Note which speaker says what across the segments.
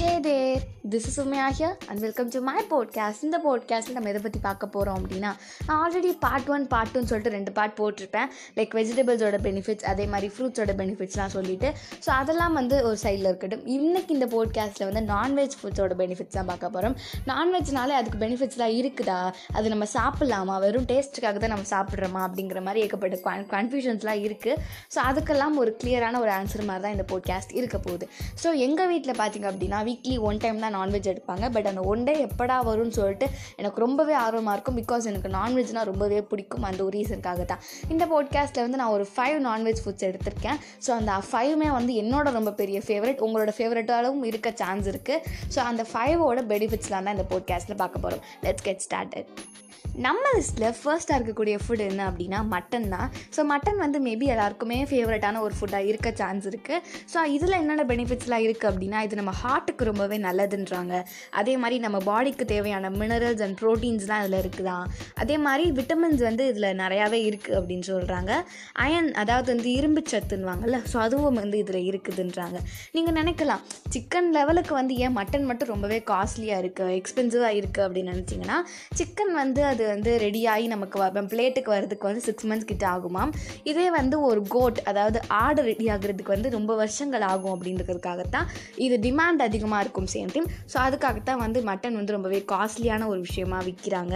Speaker 1: Hey there this is Umaiya here and welcome to my podcast இந்த பாட்காஸ்ட்டில் நம்ம எதை பற்றி பார்க்க போகிறோம் அப்படின்னா நான் ஆல்ரெடி பார்ட் ஒன் பார்ட் டூன்னு சொல்லிட்டு ரெண்டு பார்ட் போட்டிருப்பேன். லைக் வெஜிடபிள்ஸோட பெனிஃபிட்ஸ் அதே மாதிரி ஃப்ரூட்ஸோட பெனிஃபிட்ஸ்லாம் சொல்லிட்டு. ஸோ அதெல்லாம் வந்து ஒரு சைடில் இருக்கட்டும். இன்றைக்கி இந்த பாட்காஸ்ட்டில் வந்து நான்வெஜ் ஃபுட்ஸோட பெனிஃபிட்ஸ் தான் பார்க்க போகிறோம் நான்வெஜ்னாலே அதுக்கு பெனிஃபிட்ஸ்லாம் இருக்குதா? அது நம்ம சாப்பிட்லாமா? வெறும் டேஸ்ட்டுக்காக தான் நம்ம சாப்பிட்றோமா? அப்படிங்கிற மாதிரி ஏகப்பட்ட கன்ஃபியூஷன்ஸ்லாம் இருக்குது ஸோ அதுக்கெல்லாம் ஒரு கிளியரான ஒரு ஆன்சர் மாதிரி தான் இந்த பாட்காஸ்ட் இருக்க போகுது. ஸோ எங்கள் வீட்டில் பார்த்தீங்க அப்படின்னா வீக்லி ஒன் டைம் தான் நான்வெஜ் எடுப்பாங்க. பட் அந்த ஒன் டே எப்படா வரும்னு சொல்லிட்டு எனக்கு ரொம்பவே ஆர்வமாக இருக்கும். பிகாஸ் எனக்கு நான்வெஜ்னால் ரொம்பவே பிடிக்கும். அந்த ஒரு ரீசனுக்காக தான். இந்த பாட்காஸ்ட்டில் வந்து நான் ஒரு ஃபைவ் நான்வெஜ் ஃபுட்ஸ் எடுத்திருக்கேன். ஸோ அந்த ஃபைவ்மே வந்து என்னோட ரொம்ப பெரிய ஃபேவரட் உங்களோட ஃபேவரட்டாலும் இருக்க சான்ஸ் இருக்குது ஸோ அந்த ஃபைவோட பெனிஃபிட்ஸ்லாம் தான் இந்த போட்காஸ்ட்டில் பார்க்க போகிறோம் லெட்ஸ் கெட் ஸ்டார்டட் நம்ம லிஸ்ட்டில் ஃபர்ஸ்ட்டாக இருக்கக்கூடிய ஃபுட் என்ன அப்படின்னா மட்டன் தான். ஸோ மட்டன் வந்து மேபி எல்லாருக்குமே ஃபேவரட்டான ஒரு ஃபுட்டாக இருக்க சான்ஸ் இருக்குது ஸோ இதில் என்னென்ன பெனிஃபிட்ஸ்லாம் இருக்குது அப்படின்னா இது நம்ம ஹார்ட்டுக்கு ரொம்பவே சொல்கிறாங்க அதே மாதிரி நம்ம பாடிக்கு தேவையான மினரல்ஸ் அண்ட் ப்ரோட்டீன்ஸ்லாம் இதில் இருக்குதான் அதே மாதிரி விட்டமின்ஸ் வந்து இதில் நிறையாவே இருக்குது அப்படின்னு சொல்கிறாங்க அயன் அதாவது வந்து இரும்பு சத்துன்னுவாங்கல்ல ஸோ அதுவும் வந்து இதில் இருக்குதுன்றாங்க. நீங்கள் நினைக்கலாம் சிக்கன் லெவலுக்கு வந்து ஏன் மட்டன் மட்டும் ரொம்பவே காஸ்ட்லியாக இருக்குது எக்ஸ்பென்சிவாக இருக்குது அப்படின்னு நினச்சிங்கன்னா சிக்கன் வந்து அது வந்து ரெடியாகி நமக்கு பிளேட்டுக்கு வரதுக்கு வந்து சிக்ஸ் மந்த்ஸ் கிட்ட ஆகுமாம். இதே வந்து ஒரு கோட் அதாவது ஆடு ரெடி ஆகிறதுக்கு வந்து ரொம்ப வருஷங்கள் ஆகும் அப்படின்றதுக்காகத்தான் இது டிமாண்ட் அதிகமாக இருக்கும் சேம் டைம் ஸோ அதுக்காகத்தான் வந்து மட்டன் வந்து ரொம்பவே காஸ்ட்லியான ஒரு விஷயமாக விற்கிறாங்க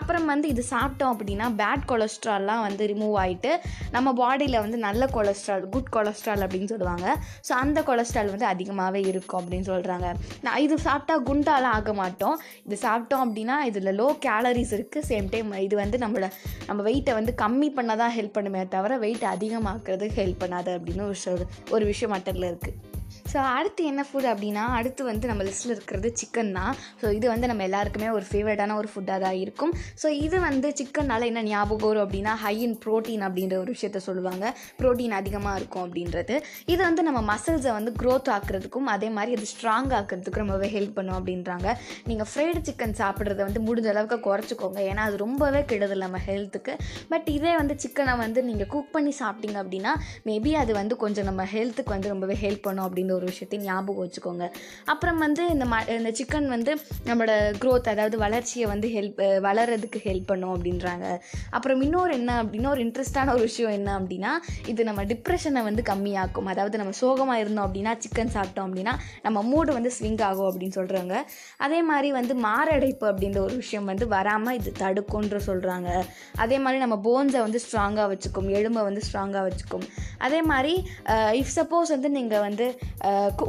Speaker 1: அப்புறம் வந்து இது சாப்பிட்டோம் அப்படின்னா பேட் கொலஸ்ட்ரால்லாம் வந்து ரிமூவ் ஆகிட்டு நம்ம பாடியில் வந்து நல்ல கொலஸ்ட்ரால் குட் கொலஸ்ட்ரால் அப்படின்னு சொல்லுவாங்க. ஸோ அந்த கொலஸ்ட்ரால் வந்து அதிகமாகவே இருக்கும் அப்படின்னு சொல்கிறாங்க நான் இது சாப்பிட்டா குண்டாலாம் ஆக மாட்டோம். இது சாப்பிட்டோம் அப்படின்னா இதில் லோ கேலரிஸ் இருக்குது சேம் டைம் இது வந்து நம்மளோட நம்ம வெயிட்டை வந்து கம்மி பண்ண தான் ஹெல்ப் பண்ணுமே தவிர வெயிட் அதிகமாக்குறது ஹெல்ப் பண்ணாது அப்படின்னு ஒரு ஒரு விஷயம் மட்டனில் இருக்குது ஸோ அடுத்து என்ன ஃபுட் அப்படின்னா அடுத்து வந்து நம்ம லிஸ்ட்டில் இருக்கிறது சிக்கன் தான். ஸோ இது வந்து நம்ம எல்லாருக்குமே ஒரு ஃபேவரட்டான ஒரு ஃபுட்டாக தான் இருக்கும். ஸோ இது வந்து சிக்கனால் என்ன ஞாபகம் வரும் அப்படின்னா ஹை இன் ப்ரோட்டீன் அப்படின்ற ஒரு விஷயத்த சொல்லுவாங்க. ப்ரோட்டீன் அதிகமாக இருக்கும் அப்படின்றது. இது வந்து நம்ம மசில்ஸை வந்து க்ரோத் ஆக்குறதுக்கும் அதே மாதிரி அது ஸ்ட்ராங் ஆக்கிறதுக்கும் ரொம்பவே ஹெல்ப் பண்ணும் அப்படின்றாங்க. நீங்கள் ஃப்ரைடு சிக்கன் சாப்பிட்றத வந்து முடிஞ்ச அளவுக்கு குறைச்சிக்கோங்க. ஏன்னா அது ரொம்பவே கெடுதல் நம்ம ஹெல்த்துக்கு பட் இதே வந்து சிக்கனை வந்து நீங்கள் குக் பண்ணி சாப்பிட்டீங்க அப்படின்னா மேபி அது வந்து கொஞ்சம் நம்ம ஹெல்த்துக்கு வந்து ரொம்பவே ஹெல்ப் பண்ணும் அப்படின்னு ஒரு விஷயத்தையும் ஞாபகம் வச்சுக்கோங்க. அப்புறம் வந்து இந்த ம இந்த சிக்கன் வந்து நம்மளோட க்ரோத் அதாவது வளர்ச்சியை வந்து ஹெல்ப் வளர்கிறதுக்கு ஹெல்ப் பண்ணும் அப்படின்றாங்க. அப்புறம் இன்னொரு என்ன அப்படின்னா ஒரு இன்ட்ரெஸ்டான ஒரு விஷயம் என்ன அப்படின்னா இது நம்ம டிப்ரெஷனை வந்து கம்மியாக்கும். அதாவது நம்ம சோகமாக இருந்தோம் அப்படின்னா சிக்கன் சாப்பிட்டோம் அப்படின்னா நம்ம மூடு வந்து ஸ்விங் ஆகும் அப்படின்னு சொல்கிறாங்க அதே மாதிரி வந்து மாரடைப்பு அப்படின்ற ஒரு விஷயம் வந்து வராமல் இது தடுக்கும்ன்ற சொல்கிறாங்க அதே மாதிரி நம்ம போன்ஸை வந்து ஸ்ட்ராங்காக வச்சுக்கும் எலும்பை வந்து ஸ்ட்ராங்காக வச்சுக்கும். அதே மாதிரி இஃப் சப்போஸ் வந்து நீங்கள் வந்து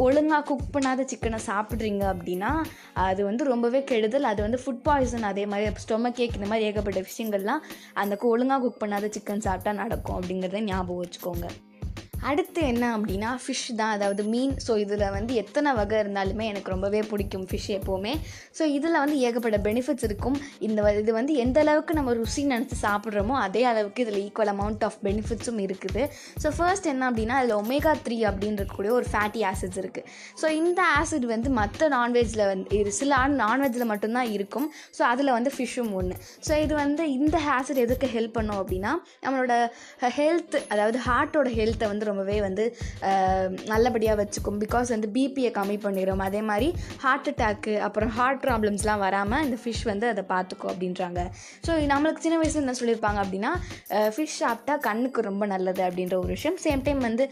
Speaker 1: ஒழுங்காக குக் பண்ணாத சிக்கனை சாப்பிட்றீங்க அப்படின்னா அது வந்து ரொம்பவே கெடுதல். அது வந்து ஃபுட் பாய்சன் அதே மாதிரி ஸ்டொமக் கேக் இந்த மாதிரி ஏகப்பட்ட விஷயங்கள்லாம் அந்த ஒழுங்காக குக் பண்ணாத சிக்கன் சாப்பிட்டா நடக்கும் அப்படிங்கிறத ஞாபகம் வச்சுக்கோங்க. அடுத்து என்ன அப்படின்னா ஃபிஷ் தான். அதாவது மீன். ஸோ இதில் வந்து எத்தனை வகை இருந்தாலுமே எனக்கு ரொம்பவே பிடிக்கும் ஃபிஷ் எப்போவுமே. ஸோ இதில் வந்து ஏகப்பட்ட பெனிஃபிட்ஸ் இருக்கும். இந்த இது வந்து எந்த அளவுக்கு நம்ம ருசி நினச்சி சாப்பிட்றோமோ அதே அளவுக்கு இதில் ஈக்குவல் அமௌண்ட் ஆஃப் பெனிஃபிட்ஸும் இருக்குது. ஸோ ஃபர்ஸ்ட் என்ன அப்படின்னா அதில் ஒமேகா த்ரீ அப்படின்றக்கூடிய ஒரு ஃபேட்டி ஆசிட்ஸ் இருக்குது ஸோ இந்த ஆசிட் வந்து மற்ற நான்வெஜ்ஜில் வந்து இது சில நான்வெஜ்ஜில் மட்டும்தான் இருக்கும். ஸோ அதில் வந்து ஃபிஷ்ஷும் ஒன்று ஸோ இது வந்து இந்த ஆசிட் எதுக்கு ஹெல்ப் பண்ணும் அப்படின்னா நம்மளோட ஹெல்த் அதாவது ஹார்ட்டோட ஹெல்த்தை வந்து ரொம்பவே வந்து நல்லபடியாக வச்சுக்கும். பிகாஸ் வந்து பிபியை கம்மி பண்ணிடும் அதே மாதிரி ஹார்ட் அட்டாக்கு அப்புறம் ஹார்ட் ப்ராப்ளம்ஸ்லாம் வராமல் இந்த ஃபிஷ் வந்து அதை பார்த்துக்கும் அப்படின்றாங்க. ஸோ நம்மளுக்கு சின்ன வயசில் என்ன சொல்லியிருப்பாங்க அப்படின்னா ஃபிஷ் சாப்பிட்டா கண்ணுக்கு ரொம்ப நல்லது அப்படின்ற ஒரு விஷயம். சேம் டைம் வந்து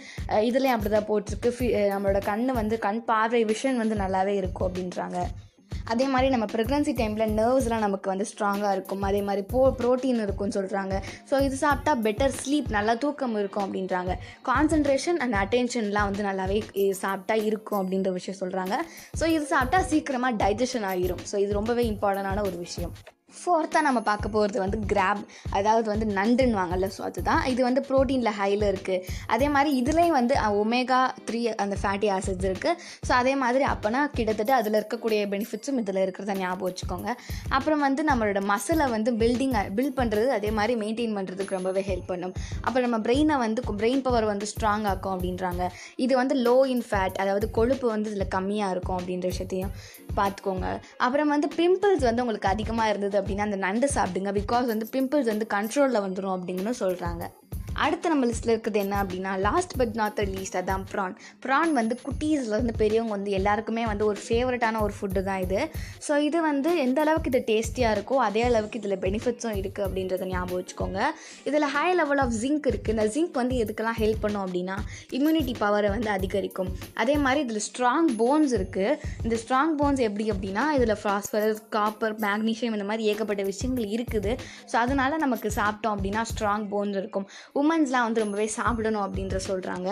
Speaker 1: இதுலேயும் அப்படி தான் போட்டிருக்கு ஃபி நம்மளோட கண் வந்து கண் பார்வை விஷன் வந்து நல்லாவே இருக்கும் அப்படின்றாங்க. அதே மாதிரி நம்ம ப்ரெக்னன்சி டைமில் நர்வ்ஸ்லாம் நமக்கு வந்து ஸ்ட்ராங்காக இருக்கும். அதே மாதிரி போ ப்ரோட்டீன் இருக்கும்னு சொல்கிறாங்க ஸோ இது சாப்பிட்டா பெட்டர் ஸ்லீப் நல்லா தூக்கம் இருக்கும் அப்படின்றாங்க. கான்சன்ட்ரேஷன் அண்ட் அட்டென்ஷன்லாம் வந்து நல்லாவே சாப்பிட்டா இருக்கும் அப்படின்ற விஷயம் சொல்கிறாங்க ஸோ இது சாப்பிட்டா சீக்கிரமாக டைஜஷன் ஆகிரும் ஸோ இது ரொம்பவே இம்பார்ட்டண்டான ஒரு விஷயம். ஃபோர்த்தாக நம்ம பார்க்க போகிறது வந்து கிராப் அதாவது வந்து நண்டுன்னுவாங்கல்ல ஸோ அதுதான். இது வந்து ப்ரோட்டீனில் ஹையில் இருக்குது அதே மாதிரி இதுலேயும் வந்து ஒமேகா த்ரீ அந்த ஃபேட்டி ஆசிட்ஸ் இருக்குது ஸோ அதே மாதிரி அப்போனா கிட்டத்தட்ட அதில் இருக்கக்கூடிய பெனிஃபிட்ஸும் இதில் இருக்கிறத ஞாபகம் வச்சுக்கோங்க. அப்புறம் வந்து நம்மளோட மசிலை வந்து பில்டிங் பில்ட் பண்ணுறது அதே மாதிரி மெயின்டைன் பண்ணுறதுக்கு ரொம்பவே ஹெல்ப் பண்ணும். அப்புறம் நம்ம பிரெயினை வந்து பிரெயின் பவர் வந்து ஸ்ட்ராங் ஆக்கும் அப்படின்றாங்க. இது வந்து லோ இன் ஃபேட் அதாவது கொழுப்பு வந்து இதில் கம்மியாக இருக்கும் அப்படின்ற விஷயத்தையும். பார்த்துக்கோங்க. அப்புறம் வந்து பிம்பிள்ஸ் வந்து உங்களுக்கு அதிகமாக இருந்தது அப்படின்னா அந்த நண்டு சாப்பிடுங்க. பிகாஸ் வந்து பிம்பிள்ஸ் வந்து கண்ட்ரோலில் வந்துடும் அப்படின்னு சொல்கிறாங்க அடுத்து நம்ம லிஸ்ட்டில் இருக்குது என்ன அப்படின்னா லாஸ்ட் பட் நாட் லீஸ்ட் அதான் ப்ரான் ப்ரான் வந்து குட்டீஸ்லேருந்து பெரியவங்க வந்து எல்லாருக்குமே வந்து ஒரு ஃபேவரட்டான ஒரு ஃபுட்டு தான் இது. ஸோ இது வந்து எந்த அளவுக்கு இது டேஸ்டியாக இருக்கோ அதே அளவுக்கு இதில் பெனிஃபிட்ஸும் இருக்குது அப்படின்றத ஞாபகம் வச்சுக்கோங்க. இதில் ஹை லெவல் ஆஃப் ஜிங்க் இருக்குது இந்த ஜிங்க் வந்து எதுக்கெல்லாம் ஹெல்ப் பண்ணும் அப்படின்னா இம்யூனிட்டி பவரை வந்து அதிகரிக்கும். அதே மாதிரி இதில் ஸ்ட்ராங் போன்ஸ் இருக்குது இந்த ஸ்ட்ராங் போன்ஸ் எப்படி அப்படின்னா இதில் ஃபாஸ்பரஸ் காப்பர் மேக்னீஷியம் இந்த மாதிரி ஏகப்பட்ட விஷயங்கள் இருக்குது. ஸோ அதனால் நமக்கு சாப்பிட்டோம் அப்படின்னா ஸ்ட்ராங் போன்ஸ் இருக்கும். உமன்ஸ்லாம் வந்து ரொம்பவே சாப்பிடணும் அப்படின்ற சொல்கிறாங்க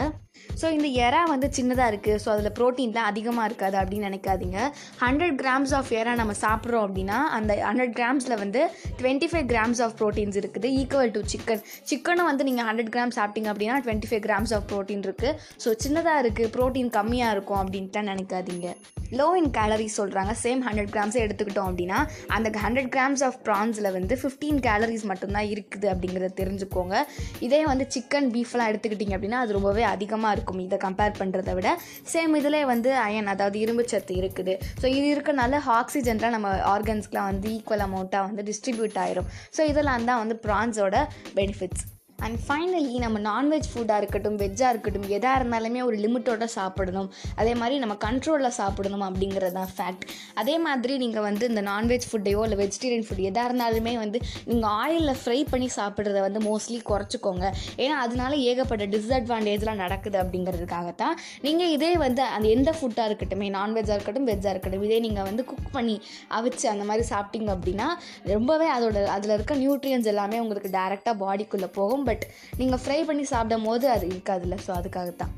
Speaker 1: ஸோ இந்த எறா வந்து சின்னதாக இருக்குது ஸோ அதில் ப்ரோட்டீன்லாம் அதிகமாக இருக்காது அப்படின்னு நினைக்காதீங்க. ஹண்ட்ரட் கிராம்ஸ் ஆஃப் எறா நம்ம சாப்பிட்றோம் அப்படின்னா அந்த ஹண்ட்ரட் கிராம்ஸில் வந்து twenty five grams of proteins இருக்குது. ஈக்குவல் டு சிக்கன் சிக்கனும் வந்து நீங்கள் ஹண்ட்ரட் கிராம் சாப்பிட்டீங்க அப்படின்னா twenty five grams of protein இருக்குது ஸோ சின்னதாக இருக்குது ப்ரோட்டீன் கம்மியாக இருக்கும் அப்படின்ட்டு நினைக்காதீங்க. லோ இன் கேலரிஸ் சொல்கிறாங்க சேம் ஹண்ட்ரட் கிராம்ஸே எடுத்துக்கிட்டோம் அப்படின்னா அந்த ஹண்ட்ரட் கிராம்ஸ் ஆஃப் ப்ரான்ஸில் வந்து ஃபிஃப்டீன் கேலரிஸ் மட்டும்தான் இருக்குது அப்படிங்கிறத தெரிஞ்சுக்கோங்க. இதே வந்து சிக்கன் பீஃப்லாம் எடுத்துக்கிட்டிங்க அப்படின்னா அது ரொம்பவே அதிகமாக இருக்கும். இதை கம்பேர் பண்ணுறத விட. சேம் இதில் வந்து அயன் அதாவது இரும்பு சத்து இருக்குது. ஸோ இது இருக்கனால ஆக்சிஜன்லாம் நம்ம ஆர்கன்ஸ்க்குலாம் வந்து ஈக்குவல் அமௌண்ட்டாக வந்து டிஸ்ட்ரிபியூட் ஆயிரும். ஸோ இதெல்லாம் தான் வந்து ப்ரான்ஸோட பெனிஃபிட்ஸ் அண்ட் ஃபைனலி நம்ம நான்வெஜ் ஃபுட்டாக இருக்கட்டும் வெஜ்ஜாக இருக்கட்டும் எதாக இருந்தாலுமே ஒரு லிமிட்டோட சாப்பிடணும். அதே மாதிரி நம்ம கண்ட்ரோலில் சாப்பிடணும் அப்படிங்கிறது தான் ஃபேக்ட் அதே மாதிரி நீங்கள் வந்து இந்த நான்வெஜ் ஃபுட்டையோ இல்லை வெஜிடேரியன் ஃபுட் எதாக இருந்தாலுமே வந்து நீங்கள் ஆயிலில் ஃப்ரை பண்ணி சாப்பிட்றத வந்து மோஸ்ட்லி குறைச்சிக்கோங்க. ஏன்னா அதனால ஏகப்பட்ட டிஸ்அட்வான்டேஜ்லாம் நடக்குது அப்படிங்கிறதுக்காகத்தான் நீங்கள் இதே வந்து அந்த எந்த ஃபுட்டாக இருக்கட்டும் நான்வெஜ்ஜாக இருக்கட்டும் வெஜ்ஜாக இருக்கட்டும் இதே நீங்கள் வந்து குக் பண்ணி அவிச்சு அந்த மாதிரி சாப்பிட்டீங்க அப்படின்னா ரொம்பவே அதோட அதில் இருக்க நியூட்ரியன்ஸ் எல்லாமே உங்களுக்கு டேரெக்டாக பாடிக்குள்ளே போகும். பட் நீங்கள் ஃப்ரை பண்ணி சாப்பிடும் போது அது இருக்காதுல்ல ஸோ அதுக்காகத்தான்.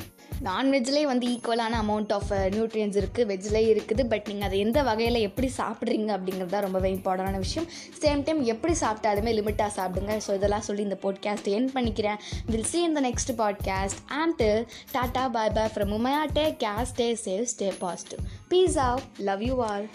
Speaker 1: நான்வெஜ்லேயே வந்து ஈக்குவலான அமௌண்ட் ஆஃப் நியூட்ரியன்ஸ் இருக்குது வெஜ்லேயே இருக்குது பட் நீங்கள் அதை எந்த வகையில் எப்படி சாப்பிட்றீங்க அப்படிங்கிறது தான் ரொம்பவே இம்பார்ட்டண்டான விஷயம். சேம் டைம் எப்படி சாப்பிட்டாலுமே லிமிட்டாக சாப்பிடுங்க. ஸோ இதெல்லாம் சொல்லி இந்த பாட்காஸ்ட் என் பண்ணிக்கிறேன். Will see in the next podcast and tata bye bye from Umaiya take care stay safe stay positive peace out love you all